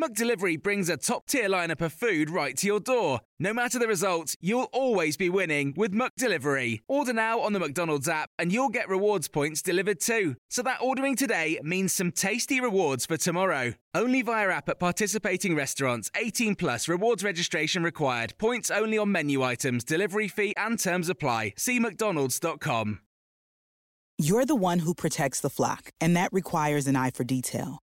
McDelivery brings a top-tier lineup of food right to your door. No matter the result, you'll always be winning with McDelivery. Order now on the McDonald's app and you'll get rewards points delivered too. So that ordering today means some tasty rewards for tomorrow. Only via app at participating restaurants. 18 plus rewards registration required. Points only on menu items, delivery fee and terms apply. See mcdonalds.com. You're the one who protects the flock, and that requires an eye for detail.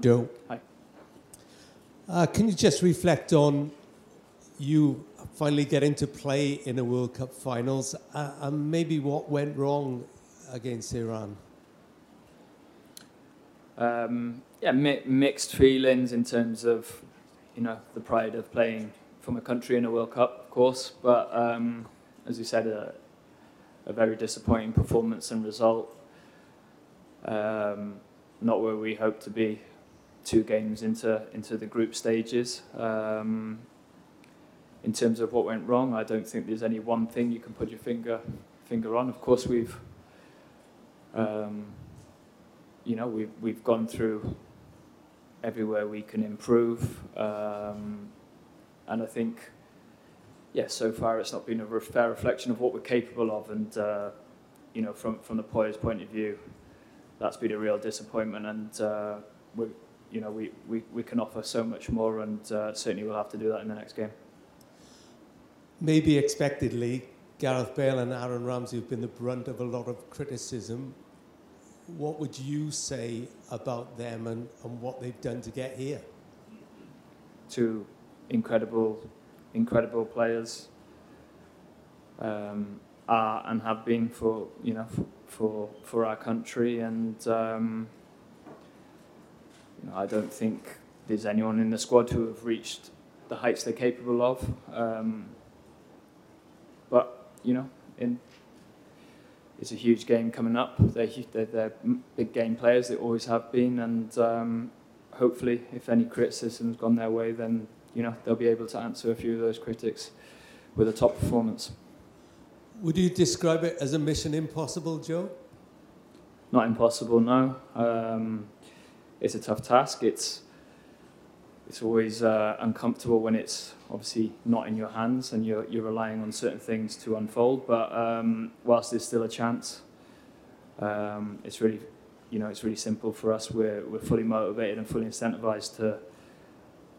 Joe. Hi. Uh, can you just reflect on you finally getting to play in a World Cup finals uh, and maybe what went wrong against Iran? Um, yeah, mi- mixed feelings in terms of, you know, the pride of playing from a country in a World Cup, of course. But um, as you said, a, a very disappointing performance and result. Um, not where we hoped to be. Two games into into the group stages. Um, in terms of what went wrong, I don't think there's any one thing you can put your finger finger on. Of course, we've um, you know we've we've gone through everywhere we can improve, um, and I think yes, yeah, so far it's not been a fair reflection of what we're capable of, and uh, you know from from the players' point of view, that's been a real disappointment, and uh, we you know we, we, we can offer so much more, and uh, certainly we'll have to do that in the next game. Maybe expectedly, Gareth Bale and Aaron Ramsey have been the brunt of a lot of criticism. What would you say about them and, and what they've done to get here? Two incredible, incredible players um, are and have been for you know for for, for our country, and um, I don't think there's anyone in the squad who have reached the heights they're capable of. Um, but you know, in it's a huge game coming up. They're, they're, they're big game players. They always have been, and um, hopefully, if any criticism's gone their way, then you know they'll be able to answer a few of those critics with a top performance. Would you describe it as a mission impossible, Joe? Not impossible, no. Um, it's a tough task. It's it's always uh, uncomfortable when it's obviously not in your hands and you're you're relying on certain things to unfold. But um, whilst there's still a chance, um, it's really you know it's really simple for us. We're we're fully motivated and fully incentivized to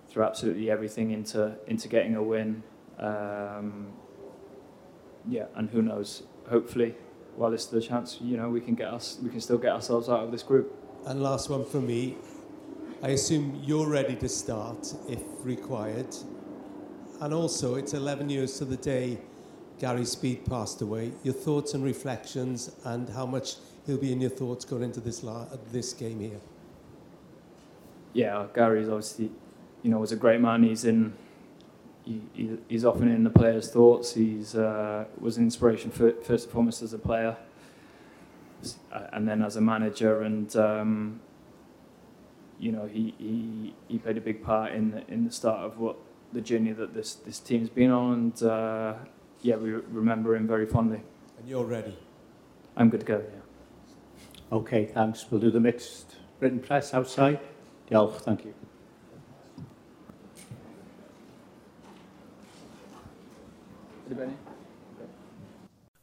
throw absolutely everything into into getting a win. Um, yeah, and who knows? Hopefully, while there's still a chance, you know, we can get us, we can still get ourselves out of this group. And last one from me. I assume you're ready to start if required. And also, it's 11 years to the day Gary Speed passed away. Your thoughts and reflections, and how much he'll be in your thoughts going into this la- this game here. Yeah, Gary's obviously, you know, was a great man. He's in he, he's often in the players' thoughts. He's uh, was an inspiration for, first and foremost as a player, and then as a manager, and um, you know, he, he he played a big part in the, in the start of what the journey that this this team's been on, and uh, yeah, we remember him very fondly. And you're ready. I'm good to go. Yeah. Okay, thanks. We'll do the mixed written press outside. Diolch, thank you. Anybody?